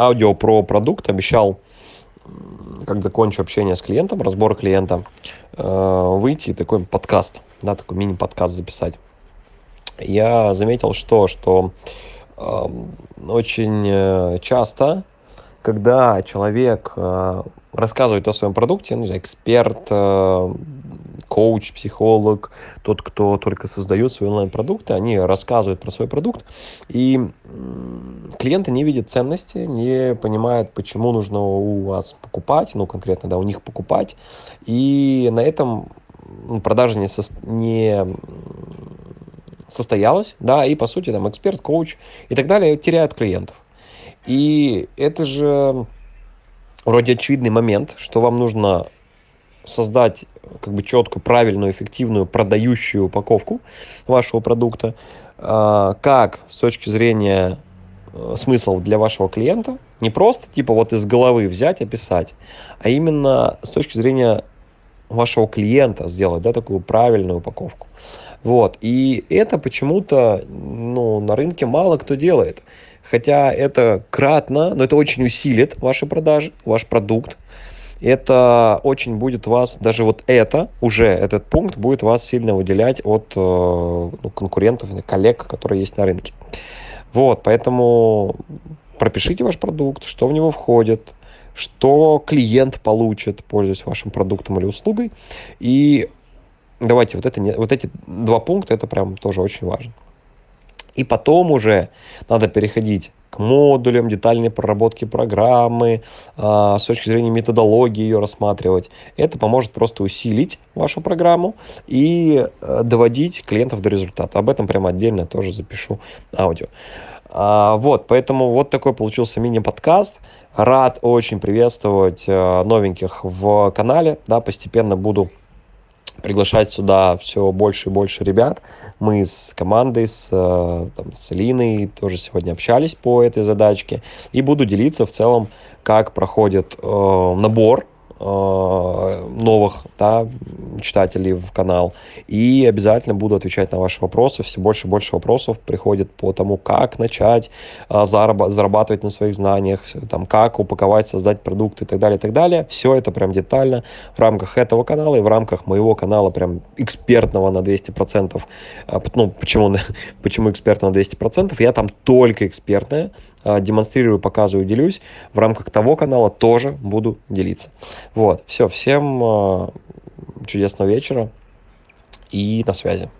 аудио про продукт, обещал, как закончу общение с клиентом, разбор клиента, э, выйти и такой подкаст, да, такой мини-подкаст записать. Я заметил, что, что э, очень часто, когда человек э, рассказывает о своем продукте, ну, эксперт, э, коуч, психолог, тот, кто только создает свои онлайн-продукты, они рассказывают про свой продукт, и клиенты не видят ценности, не понимают, почему нужно у вас покупать, ну, конкретно, да, у них покупать, и на этом ну, продажа не, со, не состоялась, да, и, по сути, там, эксперт, коуч и так далее теряют клиентов. И это же вроде очевидный момент, что вам нужно создать как бы четкую, правильную, эффективную продающую упаковку вашего продукта, а, как с точки зрения э, смыслов для вашего клиента, не просто типа вот из головы взять, описать, а именно с точки зрения вашего клиента сделать, да, такую правильную упаковку. Вот. И это почему-то ну, на рынке мало кто делает. Хотя это кратно, но это очень усилит ваши продажи, ваш продукт. Это очень будет вас, даже вот это, уже этот пункт будет вас сильно выделять от э, ну, конкурентов, коллег, которые есть на рынке. Вот, поэтому пропишите ваш продукт, что в него входит, что клиент получит, пользуясь вашим продуктом или услугой. И давайте вот, это, вот эти два пункта, это прям тоже очень важно. И потом уже надо переходить к модулям, детальной проработке программы, э, с точки зрения методологии ее рассматривать. Это поможет просто усилить вашу программу и э, доводить клиентов до результата. Об этом прямо отдельно тоже запишу аудио. А, вот, поэтому вот такой получился мини-подкаст. Рад очень приветствовать э, новеньких в канале. Да, постепенно буду приглашать сюда все больше и больше ребят. Мы с командой, с, э, там, с Линой тоже сегодня общались по этой задачке. И буду делиться в целом, как проходит э, набор новых да, читателей в канал. И обязательно буду отвечать на ваши вопросы. Все больше и больше вопросов приходит по тому, как начать э, зарабатывать на своих знаниях, там, как упаковать, создать продукты и так далее, и так далее. Все это прям детально в рамках этого канала и в рамках моего канала прям экспертного на 200%. Э, ну, почему, почему экспертного на 200%? Я там только экспертная а, демонстрирую, показываю, делюсь. В рамках того канала тоже буду делиться. Вот, все, всем а, чудесного вечера и на связи.